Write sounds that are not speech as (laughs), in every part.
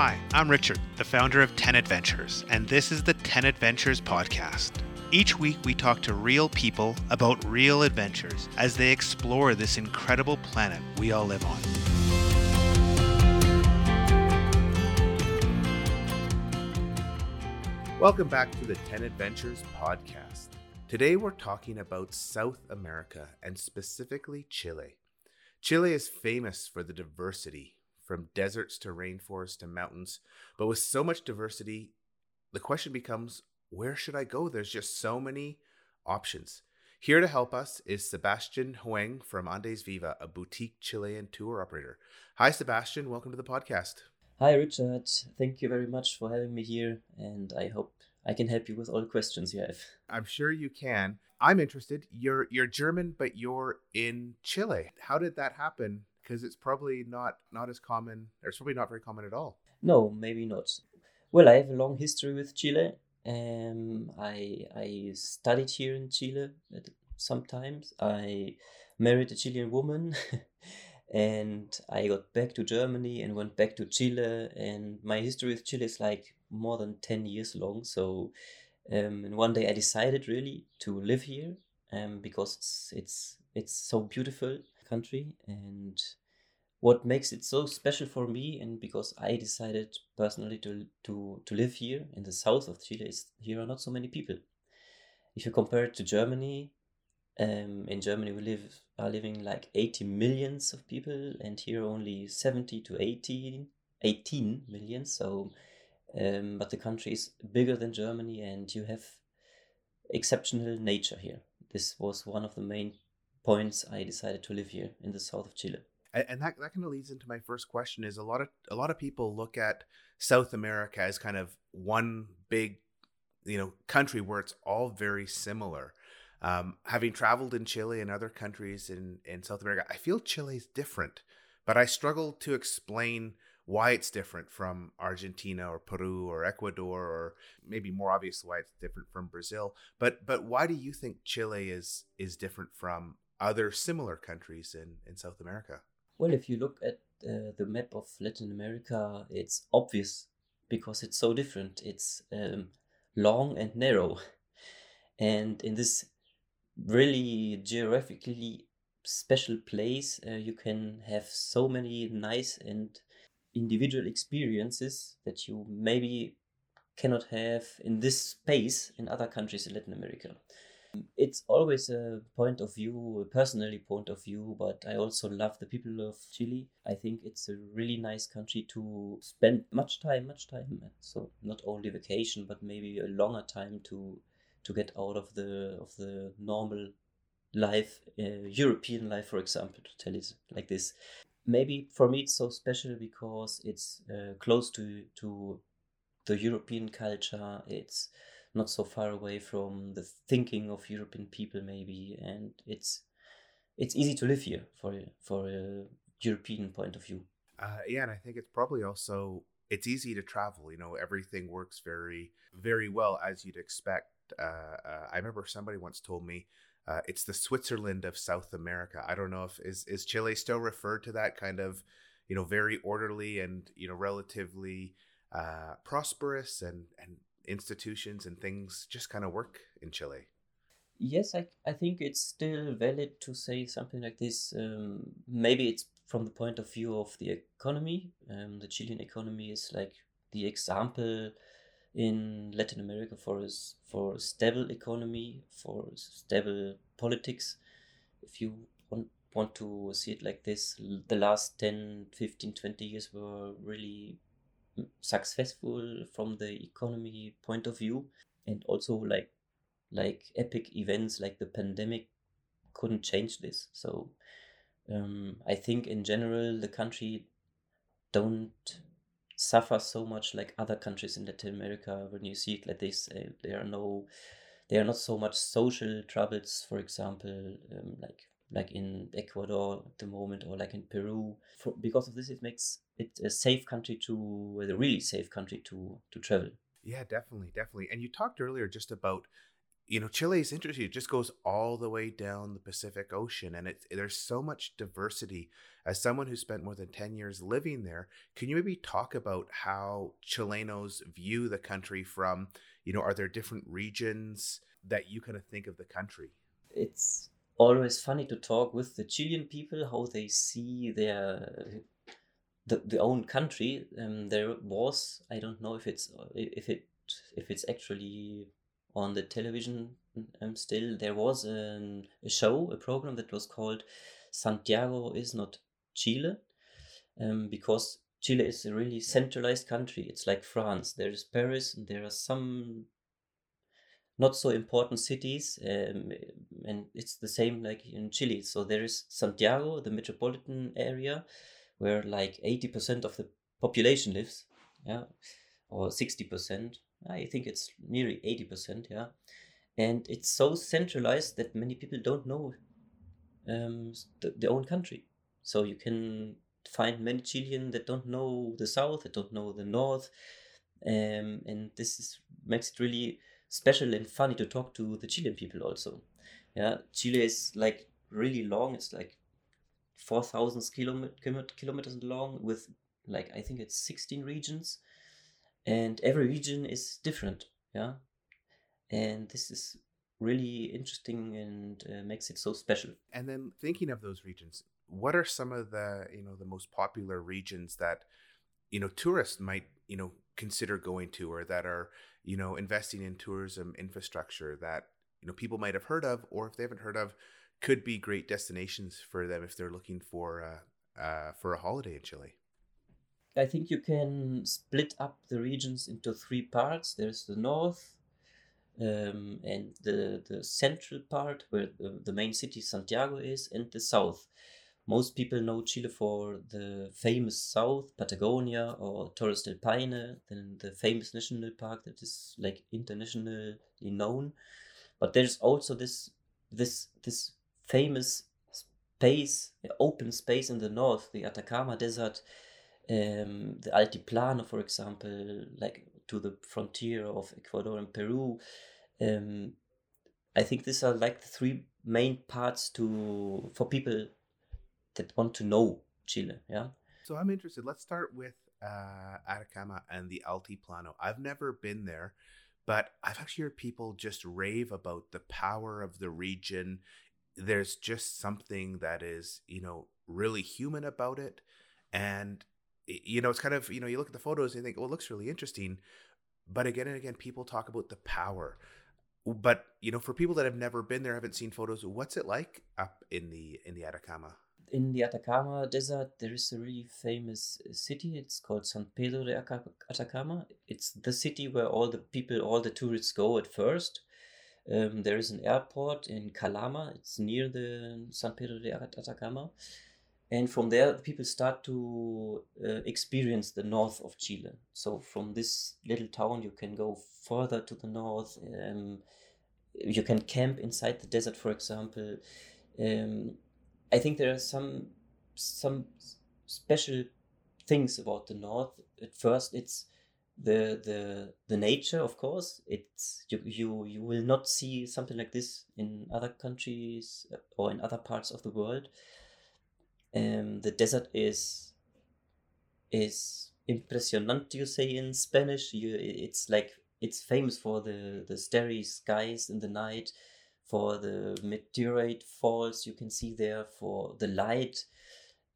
Hi, I'm Richard, the founder of 10 Adventures, and this is the 10 Adventures podcast. Each week, we talk to real people about real adventures as they explore this incredible planet we all live on. Welcome back to the 10 Adventures podcast. Today, we're talking about South America and specifically Chile. Chile is famous for the diversity from deserts to rainforests to mountains. But with so much diversity, the question becomes where should I go? There's just so many options. Here to help us is Sebastian Höing from Andes Viva, a boutique Chilean tour operator. Hi, Sebastian. Welcome to the podcast. Hi, Richard. Thank you very much for having me here, and I hope I can help you with all the questions you have. I'm sure you can. I'm interested. You're you're German, but you're in Chile. How did that happen? Because it's probably not not as common or it's probably not very common at all. No maybe not. Well i have a long history with chile. Um i i studied here in chile sometimes. I married a chilean woman (laughs) and i got back to germany and went back to chile and my history with chile is like more than 10 years long. So um, and one day i decided really to live here um, because it's it's it's so beautiful country and what makes it so special for me and because I decided personally to to to live here in the south of Chile is here are not so many people. If you compare it to Germany, um, in Germany we live are living like 80 millions of people and here only 70 to 18 18 million so um, but the country is bigger than Germany and you have exceptional nature here. This was one of the main points I decided to live here in the south of Chile. And that, that kind of leads into my first question is a lot of a lot of people look at south america as kind of one big you know country where it's all very similar. Um, having traveled in chile and other countries in in south america i feel chile is different but i struggle to explain why it's different from argentina or peru or ecuador or maybe more obvious why it's different from brazil. But but why do you think chile is is different from other similar countries in in south america well, if you look at uh, the map of Latin America, it's obvious because it's so different. It's um, long and narrow. (laughs) And in this really geographically special place, uh, you can have so many nice and individual experiences that you maybe cannot have in this space in other countries in Latin America. It's always a point of view, a personally point of view, but I also love the people of Chile. I think it's a really nice country to spend much time, much time. So not only vacation, but maybe a longer time to to get out of the of the normal life, uh, European life, for example, to tell it like this. Maybe for me it's so special because it's uh, close to to the European culture. It's not so far away from the thinking of European people maybe and it's it's easy to live here for for a European point of view. Uh, yeah, and I think it's probably also it's easy to travel. You know, everything works very very well as you'd expect. Uh, uh, I remember somebody once told me uh, it's the Switzerland of South America. I don't know if is is Chile still referred to that kind of you know very orderly and you know relatively uh, prosperous and and institutions and things just kind of work in Chile. Yes, I, I think it's still valid to say something like this. Um, maybe it's from the point of view of the economy. Um, the Chilean economy is like the example in Latin America for a, for a stable economy, for stable politics. If you want, want to see it like this, the last 10, 15, 20 years were really successful from the economy point of view. And also like like epic events like the pandemic couldn't change this. So um, i think in general the country don't suffer so much like other countries in latin america. When you see it like this uh, there are no there are not so much social troubles for example um, like like in Ecuador at the moment or like in Peru. For, because of this, it makes it a safe country to, a really safe country to to travel. Yeah, definitely, definitely. And you talked earlier just about you know, Chile is interesting. It just goes all the way down the Pacific Ocean, and it, there's so much diversity. As someone who spent more than 10 years living there, can you maybe talk about how Chilenos view the country from, you know, are there different regions that you kind of think of the country? It's always funny to talk with the Chilean people, how they see their the, the own country. Um, there was, I don't know if it's if it if it's actually on the television um, still there was a show a program that was called santiago is not chile um, because chile is a really centralized country it's like france there is paris and there are some not so important cities um, and it's the same like in chile so there is santiago the metropolitan area where like 80% of the population lives yeah or 60% I think it's nearly 80%, yeah. And it's so centralized that many people don't know um, the, their own country. So you can find many Chilean that don't know the south, that don't know the north. Um, and this is, makes it really special and funny to talk to the Chilean people also. Yeah, Chile is like really long. It's like 4,000 kilometers long with like, I think it's 16 regions. And every region is different yeah? And this is really interesting and uh, makes it so special. And then thinking of those regions what are some of the you know the most popular regions that you know tourists might you know consider going to or that are you know investing in tourism infrastructure that you know people might have heard of or if they haven't heard of could be great destinations for them if they're looking for uh, uh, for a holiday in Chile I think you can split up the regions into three parts. There's the north um, and the, the central part where the, the main city Santiago is, and the south. Most people know Chile for the famous south, Patagonia or Torres del Paine, then the famous national park that is like internationally known. But there's also this this this famous space, open space in the north, the Atacama Desert, um, the Altiplano, for example, like to the frontier of Ecuador and Peru. Um, I think these are like the three main parts to for people that want to know Chile. Yeah. So I'm interested. Let's start with uh, Atacama and the Altiplano. I've never been there, but I've actually heard people just rave about the power of the region. There's just something that is, you know, really human about it. And you know, it's kind of, you know, you look at the photos and you think, well, it looks really interesting. But again and again, people talk about the power. But, you know, for people that have never been there, haven't seen photos, what's it like up in the in the Atacama? In the Atacama Desert, there is a really famous uh, city. It's called San Pedro de Atacama. It's the city where all the people, all the tourists go at first. Um, there is an airport in Calama. It's near the San Pedro de Atacama. And from there people start to uh, experience the north of chile. So from this little town you can go further to the north. Um, you can camp inside the desert for example. Um, i think there are some some special things about the north. At first it's the the the nature of course. It's you you you will not see something like this in other countries uh, or in other parts of the world. Um, the desert is is impresionante you say in spanish. You it's like it's famous for the the starry skies in the night for the meteorite falls you can see there for the light.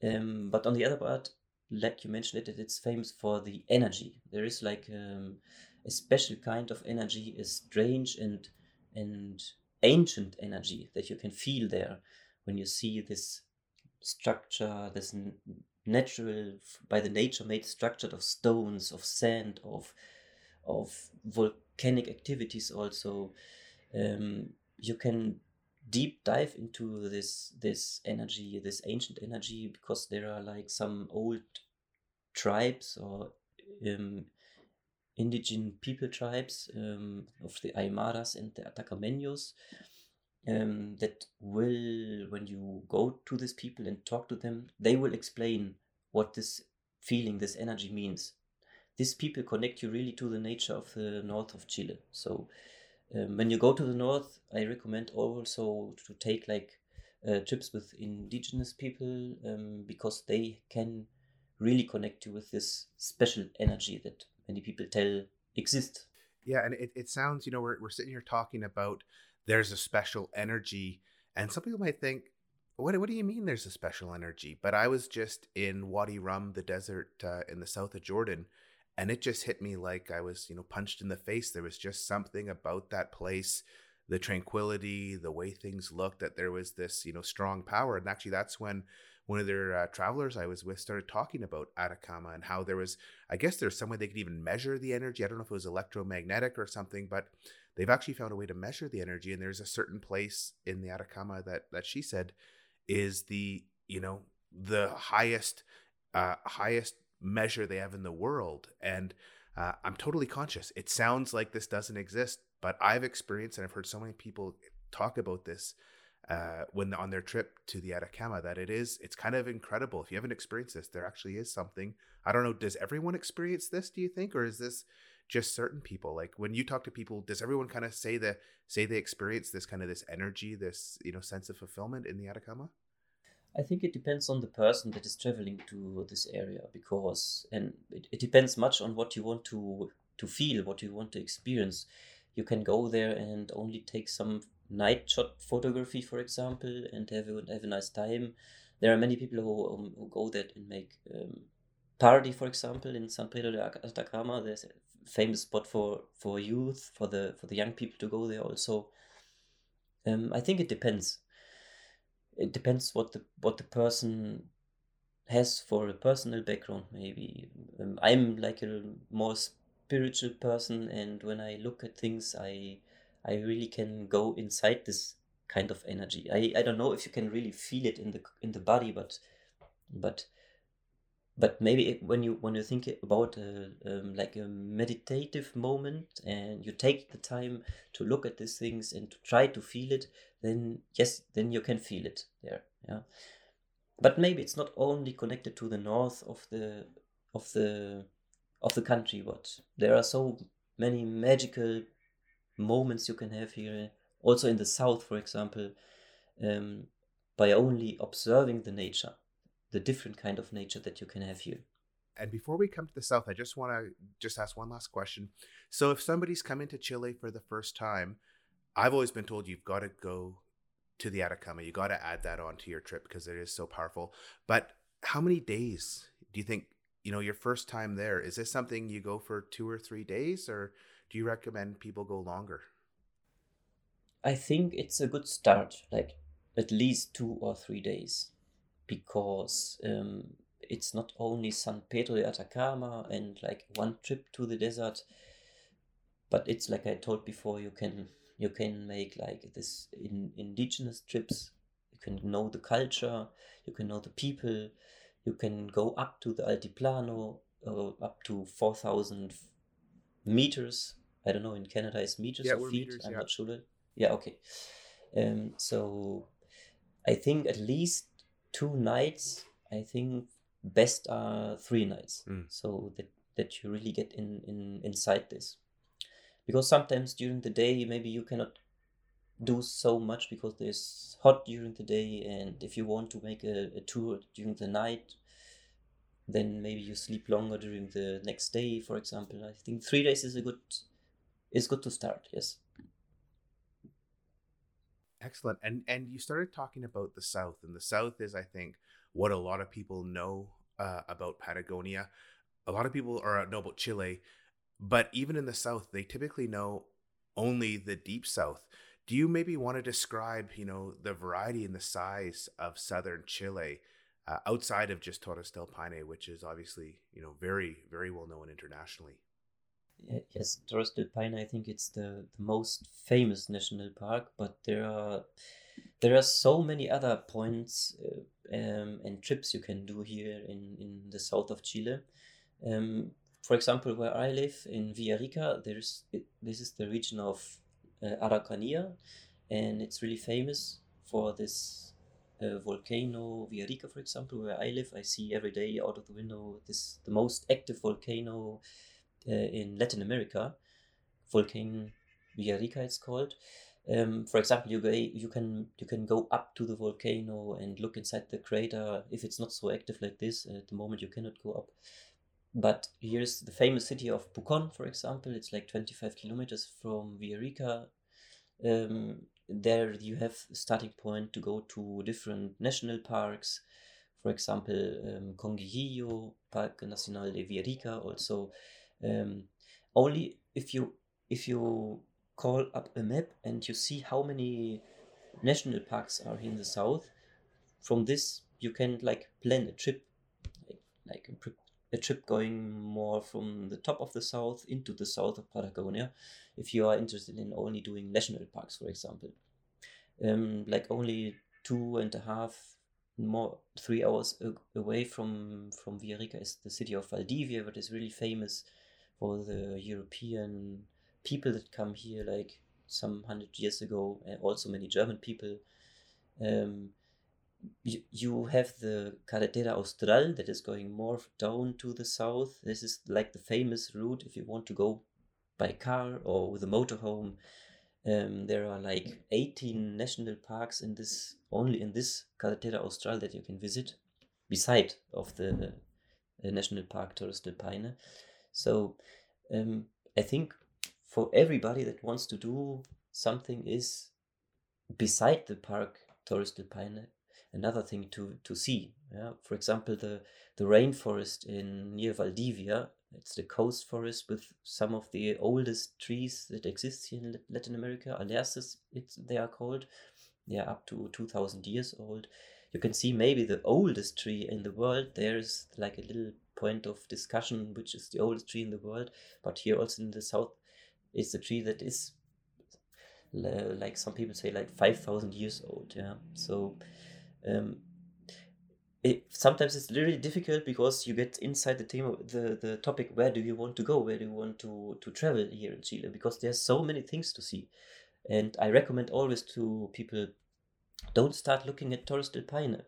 Um, but on the other part like you mentioned it it's famous for the energy there is like um, a special kind of energy a strange and and ancient energy that you can feel there when you see this structure, this natural, by the nature made structure of stones, of sand, of of volcanic activities. Also, um, you can deep dive into this this energy, this ancient energy, because there are like some old tribes or um, indigenous people tribes um, of the Aymaras and the Atacameños um, that will, when you go to these people and talk to them, they will explain what this feeling, this energy means. These people connect you really to the nature of the north of Chile. So um, when you go to the north, I recommend also to take like uh, trips with indigenous people um, because they can really connect you with this special energy that many people tell exists. Yeah, and it, it sounds, you know, we're, we're sitting here talking about there's a special energy, and some people might think, what, what do you mean there's a special energy? But I was just in Wadi Rum, the desert uh, in the south of Jordan, and it just hit me like I was, you know, punched in the face. There was just something about that place, the tranquility, the way things looked, that there was this, you know, strong power. And actually, that's when one of their uh, travelers I was with started talking about Atacama and how there was, I guess there's some way they could even measure the energy. I don't know if it was electromagnetic or something, but they've actually found a way to measure the energy. And there's a certain place in the Atacama that that she said is the, you know, the highest, uh, highest measure they have in the world. And uh, I'm totally conscious. It sounds like this doesn't exist, but I've experienced and I've heard so many people talk about this uh, when on their trip to the Atacama that it is it's kind of incredible. If you haven't experienced this, there actually is something. I don't know. Does everyone experience this? Do you think, or is this just certain people? Like when you talk to people, does everyone kind of say the say they experience this kind of this energy, this you know sense of fulfillment in the Atacama? I think it depends on the person that is traveling to this area because, and it, it depends much on what you want to to feel, what you want to experience. You can go there and only take some night shot photography, for example, and have a, have a nice time. There are many people who, um, who go there and make um, party, for example, in San Pedro de Atacama. There's a famous spot for, for youth, for the for the young people to go there also. Um, I think it depends. It depends what the what the person has for a personal background. Maybe um, I'm like a more spiritual person, and when I look at things, I I really can go inside this kind of energy. I, I don't know if you can really feel it in the in the body, but but but maybe when you when you think about a, um, like a meditative moment and you take the time to look at these things and to try to feel it, then yes, then you can feel it there. Yeah, but maybe it's not only connected to the north of the of the of the country, but there are so many magical moments you can have here, also in the south, for example, um, by only observing the nature, the different kind of nature that you can have here. And before we come to the south, I just want to just ask one last question. So, if somebody's coming to Chile for the first time, I've always been told you've got to go to the Atacama. You got to add that onto your trip because it is so powerful. But how many days do you think you know your first time there? Is this something you go for two or three days, or do you recommend people go longer? I think it's a good start, like at least two or three days, because um, it's not only San Pedro de Atacama and like one trip to the desert, but it's like I told before, you can you can make like this in indigenous trips. You can know the culture, you can know the people, you can go up to the Altiplano, uh, up to four thousand meters I don't know in Canada is meters yeah, or feet. Meters, I'm yeah. not sure. Yeah, okay. Um, so I think at least two nights. I think best are three nights. Mm. So that that you really get in in inside this, because sometimes during the day maybe you cannot do so much because it's hot during the day, and if you want to make a, a tour during the night, then maybe you sleep longer during the next day. For example, I think three days is a good is good to start. Yes. Excellent. And and you started talking about the South, and the South is, I think, what a lot of people know uh, about Patagonia. A lot of people are know about Chile, but even in the South, they typically know only the deep South. Do you maybe want to describe, you know, the variety and the size of southern Chile uh, outside of just Torres del Paine, which is obviously, you know, very, very well known internationally? yes, Torres del Paine. I think it's the, the most famous national park, but there are there are so many other points uh, um, and trips you can do here in in the south of Chile. Um, for example, where I live in Villarrica, there's this is the region of uh, Araucanía, and it's really famous for this uh, volcano Villarrica, for example, where I live. I see every day out of the window this the most active volcano uh, in Latin America, Volcano Villarrica, it's called. Um, for example, you go, you can you can go up to the volcano and look inside the crater. If it's not so active like this at the moment, you cannot go up. But here's the famous city of Pucón, for example. It's like 25 kilometers from Villarrica. Um, there you have a starting point to go to different national parks. For example, um, Conguillío, Parque Nacional de Villarrica. Also, um, only if you if you call up a map and you see how many national parks are in the south. From this, you can like plan a trip, like, like a a trip going more from the top of the south into the south of Patagonia if you are interested in only doing national parks, for example. Um, like only two and a half, more three hours away from from Villarrica is the city of Valdivia, that is really famous for the European people that come here, like some hundred years ago, and also many German people. Um, you, you have the Carretera Austral that is going more down to the south. This is like the famous route if you want to go by car or with a motorhome. Um, there are like 18 national parks in this only in this Carretera Austral that you can visit, beside of the uh, national park Torres del Paine. So um, I think for everybody that wants to do something is beside the park Torres del Paine another thing to to see. Yeah, for example, the the rainforest in near Valdivia. It's the coast forest with some of the oldest trees that exist here in Latin America. Alerces, it's they are called. They are up to two thousand years old. You can see maybe the oldest tree in the world. There's like a little point of discussion, which is the oldest tree in the world. But here also in the south is the tree that is like some people say like 5000 years old yeah so um, it, sometimes it's really difficult because you get inside the theme the the topic where do you want to go? Where do you want to to travel here in chile? Because there's so many things to see. And i recommend always to people don't start looking at torres del paine.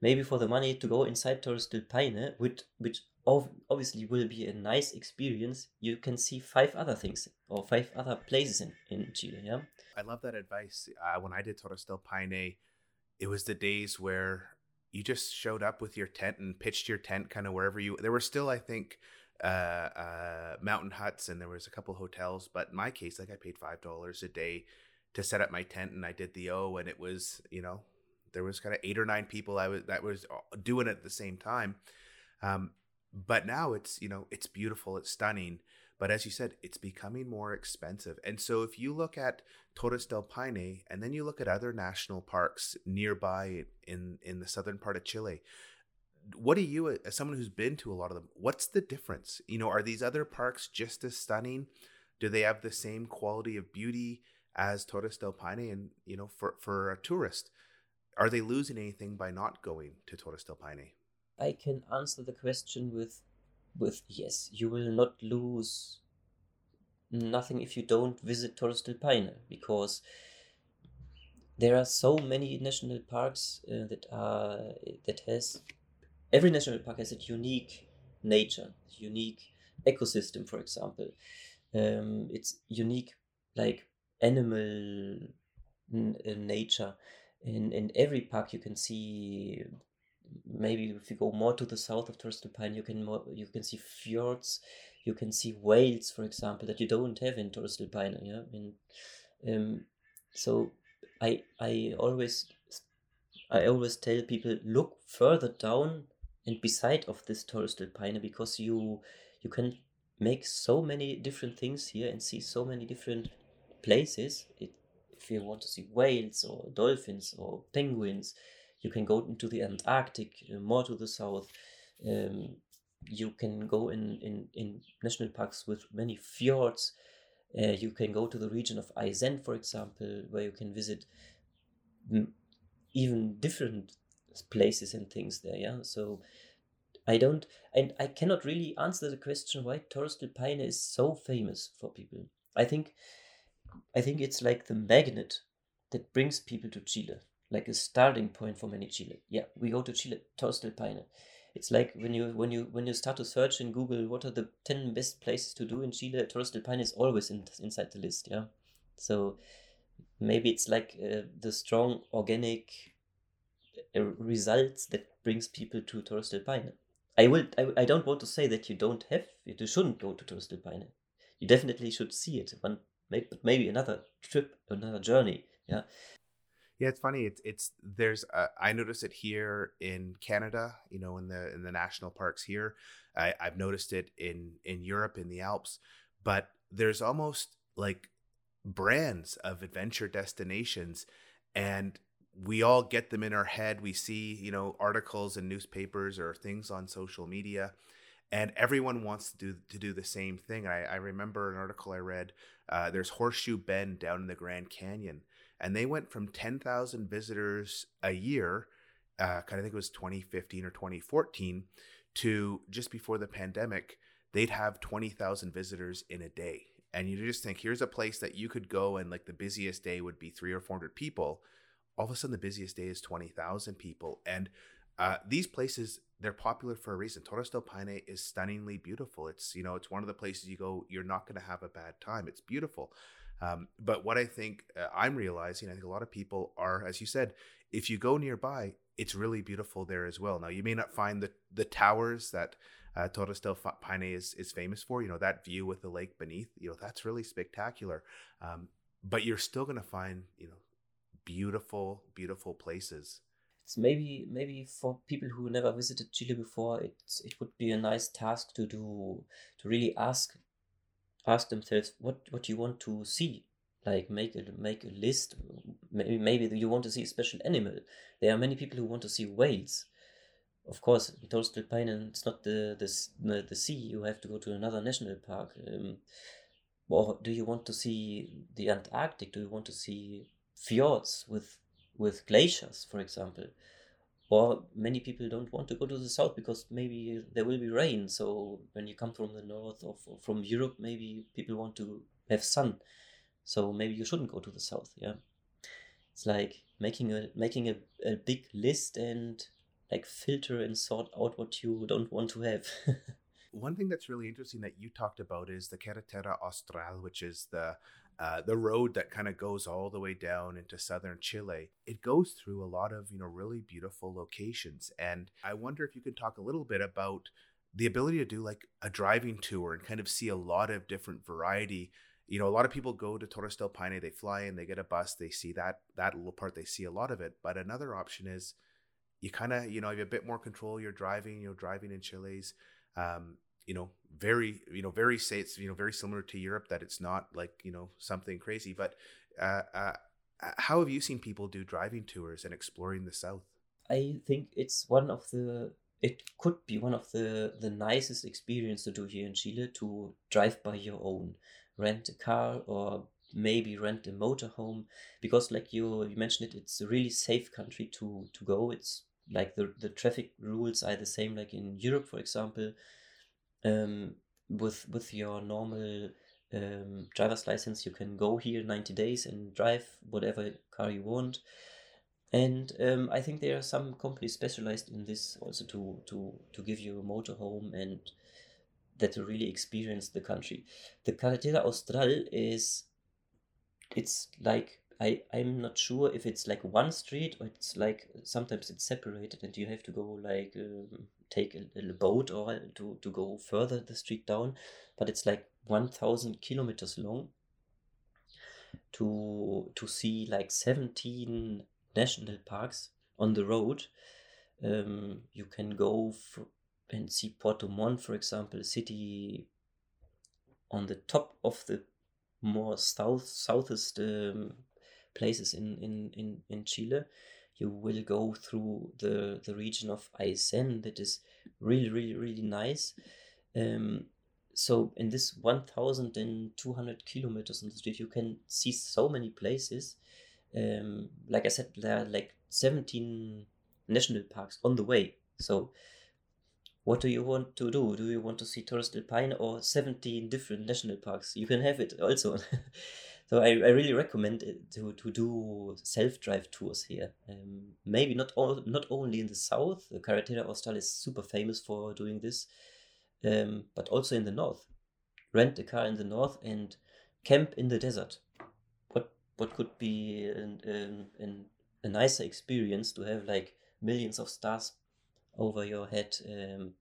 Maybe for the money to go inside torres del paine which which obviously will be a nice experience you can see five other things or five other places in in chile yeah? I love that advice. Uh, when i did torres del paine it was the days where you just showed up with your tent and pitched your tent kind of wherever you there were still i think uh, uh, mountain huts and there was a couple hotels but in my case like i paid five dollars a day to set up my tent and i did the o and it was you know there was kind of eight or nine people i was that was doing it at the same time. Um, but now it's you know it's beautiful it's stunning but as you said, it's becoming more expensive. And so if you look at Torres del Paine and then you look at other national parks nearby in, in the southern part of Chile, what do you, as someone who's been to a lot of them, what's the difference? You know, are these other parks just as stunning? Do they have the same quality of beauty as Torres del Paine? And, you know, for, for a tourist, are they losing anything by not going to Torres del Paine? I can answer the question with with yes, you will not lose nothing if you don't visit Torres del Paine because there are so many national parks uh, that are that has every national park has a unique nature, unique ecosystem. For example, um, it's unique like animal n- uh, nature. In in every park, you can see maybe if you go more to the south of Paine, you can more you can see fjords, you can see whales, for example, that you don't have in Paine. Yeah, and um, so I I always I always tell people look further down and beside of this Paine because you you can make so many different things here and see so many different places. It, if you want to see whales or dolphins or penguins, you can go into the Antarctic, uh, more to the south. Um, you can go in, in, in national parks with many fjords. Uh, you can go to the region of Aysén, for example, where you can visit even different places and things there. Yeah, so I don't, and I cannot really answer the question why Torres del Paine is so famous for people. I think, I think it's like the magnet that brings people to Chile like a starting point for many Chile. Yeah, we go to Chile, Torres del Paine. It's like when you when you when you start to search in Google what are the ten best places to do in Chile, Torres del Paine is always in, inside the list. Yeah, So maybe it's like uh, the strong organic uh, results that brings people to Torres del Paine. I will. I, I don't want to say that you don't have. You shouldn't go to Torres del Paine. You definitely should see it. One, maybe, maybe another trip, another journey. Yeah. Yeah, it's funny. It's it's there's uh, I notice it here in Canada. You know, in the in the national parks here. I, I've noticed it in in Europe in the Alps, but there's almost like brands of adventure destinations, and we all get them in our head. We see you know articles in newspapers or things on social media, and everyone wants to do to do the same thing. I, I remember an article I read. Uh, there's Horseshoe Bend down in the Grand Canyon and they went from 10,000 visitors a year, uh, kind of think it was 2015 or 2014, to just before the pandemic, they'd have 20,000 visitors in a day. And you just think, here's a place that you could go and like the busiest day would be three or 400 people. All of a sudden, the busiest day is 20,000 people. And uh, these places, they're popular for a reason. Torres del Paine is stunningly beautiful. It's, you know, it's one of the places you go, you're not going to have a bad time. It's beautiful. Um, but what I think uh, I'm realizing, I think a lot of people are, as you said, if you go nearby, it's really beautiful there as well. Now, you may not find the the towers that uh, Torres del Paine is is famous for. You know that view with the lake beneath. You know that's really spectacular. Um, but you're still going to find you know beautiful, beautiful places. It's maybe maybe for people who never visited Chile before, it it would be a nice task to do to really ask ask themselves what what you want to see like make a make a list maybe maybe you want to see a special animal. There are many people who want to see whales. Of course Torres del Paine it's not the, the the sea you have to go to another national park. Um, or do you want to see the Antarctic? Do you want to see fjords with with glaciers for example or many people don't want to go to the south because maybe there will be rain. So when you come from the north or from europe maybe people want to have sun. So maybe you shouldn't go to the south yeah? It's like making a making a, a big list and like filter and sort out what you don't want to have. (laughs) One thing that's really interesting that you talked about is the carretera austral which is the uh, the road that kind of goes all the way down into southern Chile. It goes through a lot of you know really beautiful locations, and I wonder if you could talk a little bit about the ability to do like a driving tour and kind of see a lot of different variety. You know, a lot of people go to Torres del Paine, they fly in, they get a bus, they see that that little part, they see a lot of it. But another option is you kind of you know have a bit more control. You're driving, you know, driving in Chile's. Um, you know very you know very say it's you know very similar to Europe that it's not like you know something crazy but uh, uh, how have you seen people do driving tours and exploring the south? I think it's one of the it could be one of the the nicest experience to do here in Chile to drive by your own rent a car or maybe rent a motorhome because like you you mentioned it it's a really safe country to to go. It's like the the traffic rules are the same like in Europe for example um, with with your normal um, driver's license, you can go here 90 days and drive whatever car you want. And um, I think there are some companies specialized in this also to to to give you a motorhome and that to really experience the country. The Carretera Austral is it's like I I'm not sure if it's like one street or it's like sometimes it's separated and you have to go like um, take a, a boat or to, to go further the street down, but it's like 1000 kilometers long to to see like 17 national parks on the road. Um, you can go and see Puerto Montt, for example, a city on the top of the more south southest um, places in, in, in, in Chile you will go through the the region of Aysén that is really really really nice. Um, so in this 1,200 kilometers on the street, you can see so many places. Um, like I said, there are like 17 national parks on the way. So what do you want to do? Do you want to see Torres del Paine or 17 different national parks? You can have it also. (laughs) So I, I really recommend it to, to do self-drive tours here. Um, maybe not all, not only in the south. The Carretera Austral is super famous for doing this, um, but also in the north. Rent a car in the north and camp in the desert. What what could be an, an, an, a nicer experience to have like millions of stars over your head um,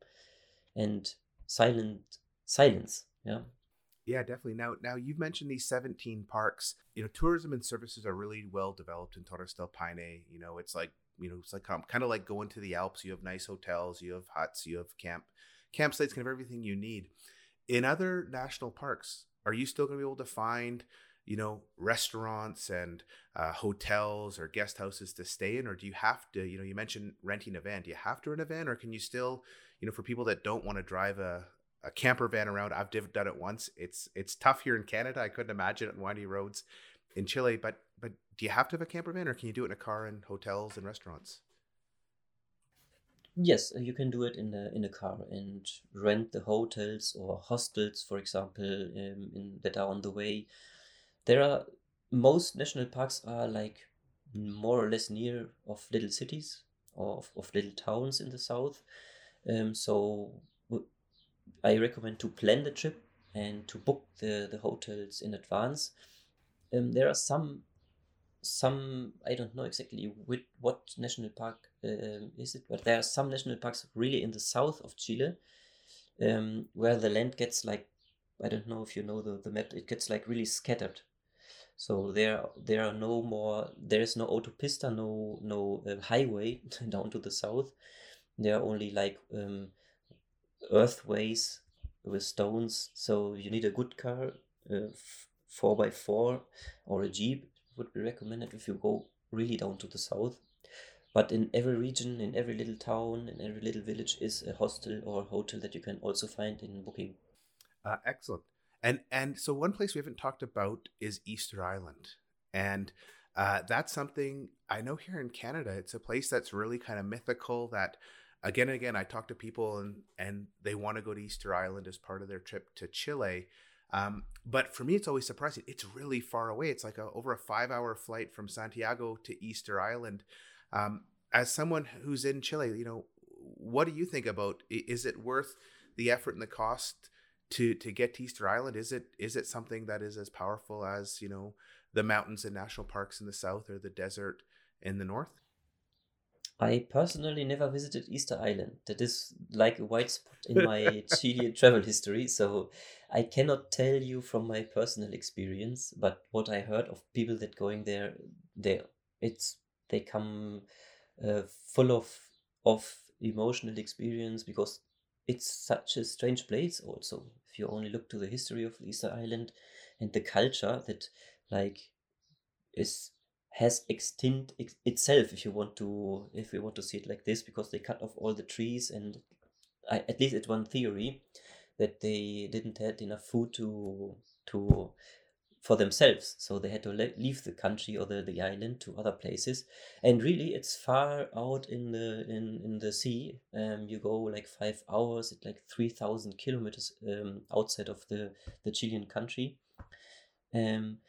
and silent silence. Yeah. Yeah, definitely. Now, now you've mentioned these 17 parks. You know, tourism and services are really well developed in Torres del Paine. You know, it's like you know, it's like um, kind of like going to the Alps. You have nice hotels, you have huts, you have camp campsites, kind of everything you need. In other national parks, are you still going to be able to find, you know, restaurants and uh, hotels or guest houses to stay in, or do you have to, you know, you mentioned renting a van. Do you have to rent a van, or can you still, you know, for people that don't want to drive a a camper van around. I've done it once. It's it's tough here in Canada. I couldn't imagine it on windy roads in Chile. But but do you have to have a camper van, or can you do it in a car in hotels and restaurants? Yes, uh, you can do it in a in a car and rent the hotels or hostels, for example, um, in that are on the way. There are most national parks are like more or less near of little cities or of, of little towns in the south. Um, so I recommend to plan the trip and to book the, the hotels in advance. Um, there are some some I don't know exactly with what national park uh, is it, but there are some national parks really in the south of Chile, um, where the land gets like I don't know if you know the, the map. It gets like really scattered. So there there are no more. There is no autopista, no no uh, highway (laughs) down to the south. There are only like um, earthways with stones. So you need a good car, uh, four by four, or a jeep would be recommended if you go really down to the south. But in every region, in every little town, in every little village, is a hostel or hotel that you can also find in booking. Uh, excellent. And and so one place we haven't talked about is Easter Island, and uh, that's something I know here in Canada. It's a place that's really kind of mythical that again and again, I talk to people and and they want to go to Easter Island as part of their trip to Chile. Um, but for me, it's always surprising. It's really far away. It's like a, over a five hour flight from Santiago to Easter Island. Um, as someone who's in Chile, you know, what do you think about? Is it worth the effort and the cost to to get to Easter Island? Is it is it something that is as powerful as you know the mountains and national parks in the south or the desert in the north? I personally never visited Easter Island. That is like a white spot in my (laughs) Chilean travel history, so I cannot tell you from my personal experience. But what I heard of people that going there, they it's they come uh, full of of emotional experience because it's such a strange place. Also, if you only look to the history of Easter Island and the culture that like is has extinct ex- itself if you want to if you want to see it like this because they cut off all the trees and I, at least it's one theory that they didn't have enough food to to for themselves. So they had to le- leave the country or the, the island to other places. And really it's far out in the in, in the sea. Um, you go like five hours at like 3000 kilometers um, outside of the the chilean country. Um,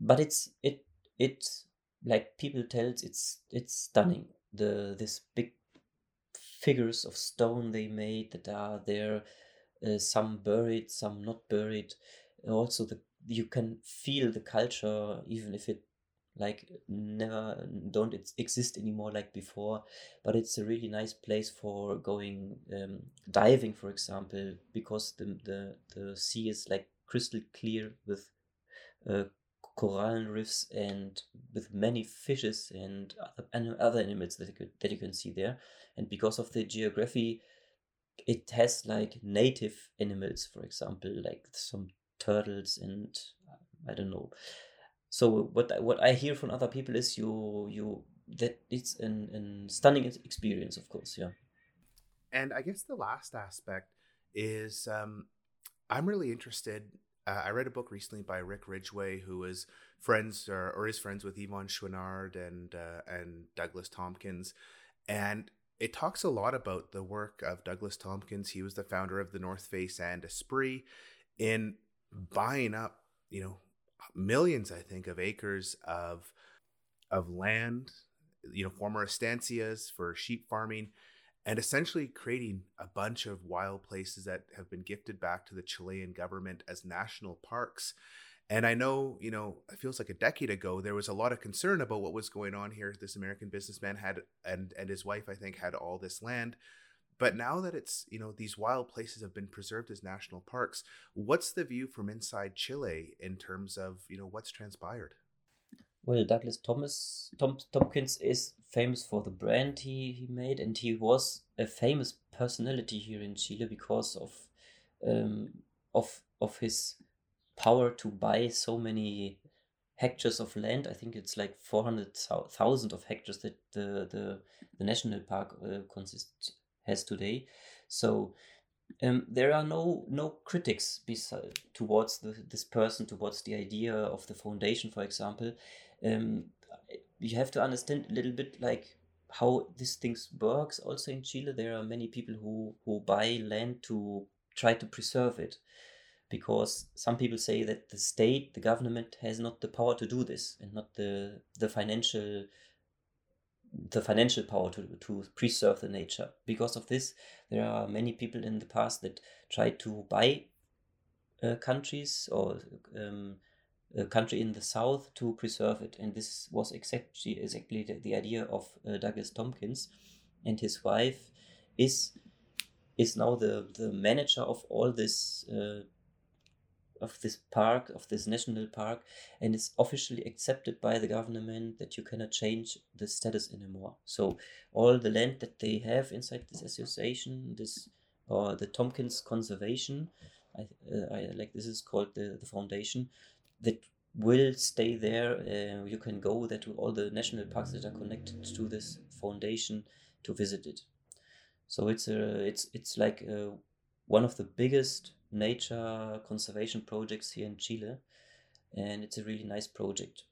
but it's it it's like people tells it's it's stunning. The this big figures of stone they made that are there uh, some buried some not buried. Also the you can feel the culture even if it like never don't exist anymore like before. But it's a really nice place for going um, diving for example because the, the the sea is like crystal clear with uh, coral reefs and with many fishes and other, other animals that you, could, that you can see there. And because of the geography, it has like native animals, for example, like some turtles and I don't know. So what I, what I hear from other people is you you that it's an, an stunning experience, of course, yeah. And I guess the last aspect is um, I'm really interested uh, I read a book recently by Rick Ridgeway, who is friends or, or is friends with Yvon Chouinard and uh, and Douglas Tompkins, and it talks a lot about the work of Douglas Tompkins. He was the founder of the North Face and Esprit in buying up, you know, millions, I think, of acres of of land, you know, former estancias for sheep farming, and essentially creating a bunch of wild places that have been gifted back to the Chilean government as national parks. And I know, you know, it feels like a decade ago there was a lot of concern about what was going on here. This American businessman had and and his wife, I think, had all this land. But now that it's, you know, these wild places have been preserved as national parks, what's the view from inside Chile in terms of, you know, what's transpired? Well, Douglas Thomas Tom, Tompkins is famous for the brand he, he made, and he was a famous personality here in Chile because of um, of of his power to buy so many hectares of land. I think it's like four hundred thousand of hectares that the the, the national park uh, consists has today. So um, there are no no critics beside, towards the, this person, towards the idea of the foundation, for example. Um, you have to understand a little bit like how this things works. Also in Chile, there are many people who who buy land to try to preserve it, because some people say that the state, the government, has not the power to do this, and not the the financial the financial power to, to preserve the nature. Because of this, there are many people in the past that tried to buy uh, countries or um, a country in the south to preserve it. And this was exactly, exactly the, the idea of uh, Douglas Tompkins. And his wife is is now the, the manager of all this uh, of this park, of this national park, and it's officially accepted by the government that you cannot change the status anymore. So all the land that they have inside this association, this or the Tompkins Conservation, I, uh, I like this is called the, the foundation, that will stay there. Uh, you can go there to all the national parks that are connected to this foundation to visit it. So it's a it's it's like a, uh, one of the biggest nature conservation projects here in Chile, and it's a really nice project.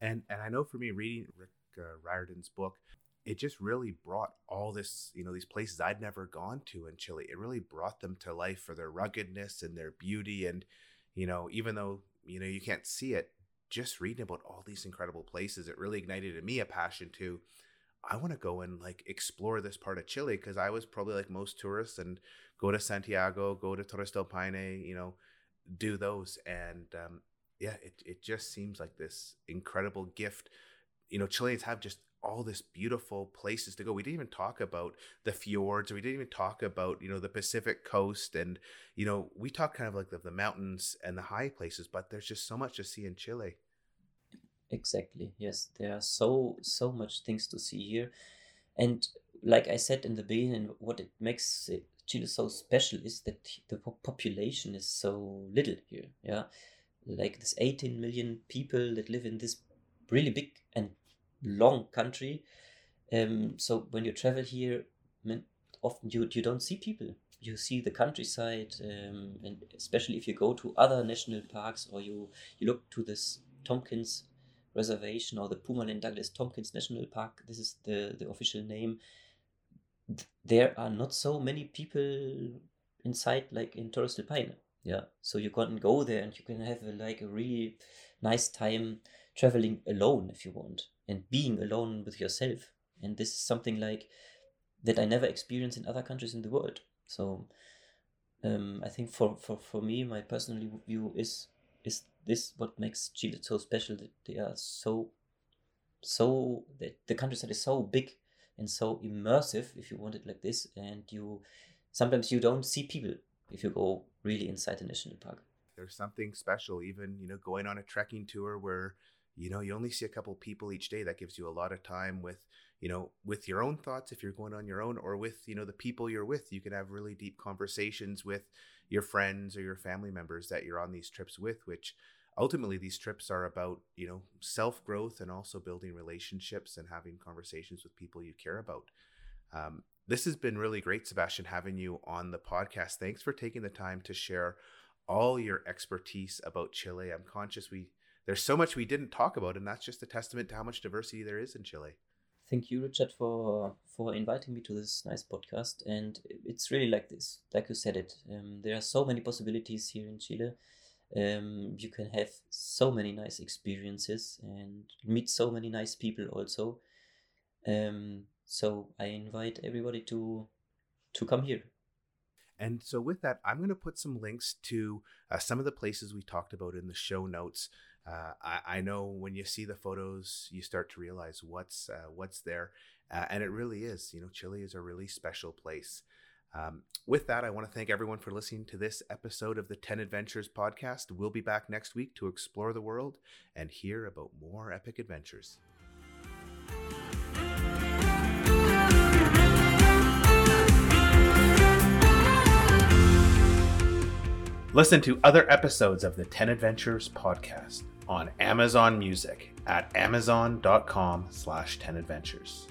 And and I know for me, reading Rick uh, Ridgeway's book, it just really brought all this, you know, these places I'd never gone to in Chile. It really brought them to life for their ruggedness and their beauty. And, you know, even though, you know, you can't see it, just reading about all these incredible places, it really ignited in me a passion to, I want to go and like explore this part of Chile because I was probably like most tourists and go to Santiago, go to Torres del Paine, you know, do those. And um, yeah, it, it just seems like this incredible gift. You know, Chileans have just all this beautiful places to go. We didn't even talk about the fjords, or we didn't even talk about you know the Pacific coast, and you know we talk kind of like the, the mountains and the high places, but there's just so much to see in Chile. Exactly. Yes, there are so so much things to see here, and like I said in the beginning, what it makes Chile so special is that the population is so little here. Yeah, like this 18 million people that live in this really big and long country. Um, so when you travel here, often you you don't see people. You see the countryside, um, and especially if you go to other national parks or you you look to this Tompkins Reservation or the Pumalén Douglas Tompkins National Park. This is the the official name there are not so many people inside like in Torres del Paine. Yeah, so you can go there and you can have a, like a really nice time traveling alone if you want and being alone with yourself. And this is something like that I never experienced in other countries in the world. So um, I think for, for, for me, my personal view is is this what makes Chile so special that they are so so that the countryside is so big and so immersive if you want it like this and you sometimes you don't see people if you go really inside the national park there's something special even you know going on a trekking tour where you know you only see a couple people each day that gives you a lot of time with you know with your own thoughts if you're going on your own or with you know the people you're with. You can have really deep conversations with your friends or your family members that you're on these trips with which ultimately these trips are about you know self growth and also building relationships and having conversations with people you care about. Um, this has been really great sebastian having you on the podcast. Thanks for taking the time to share all your expertise about chile. I'm conscious we there's so much we didn't talk about and that's just a testament to how much diversity there is in chile. Thank you richard for for inviting me to this nice podcast. And it's really like this like you said it um, there are so many possibilities here in chile. Um, you can have so many nice experiences and meet so many nice people also. Um, so i invite everybody to to come here. And so, with that, I'm going to put some links to uh, some of the places we talked about in the show notes. Uh, I, I, know when you see the photos, you start to realize what's uh, what's there, uh, and it really is. You know, Chile is a really special place. Um, with that, I want to thank everyone for listening to this episode of the 10 Adventures podcast. We'll be back next week to explore the world and hear about more epic adventures. Listen to other episodes of the 10 Adventures podcast on Amazon Music at amazon.com slash 10adventures.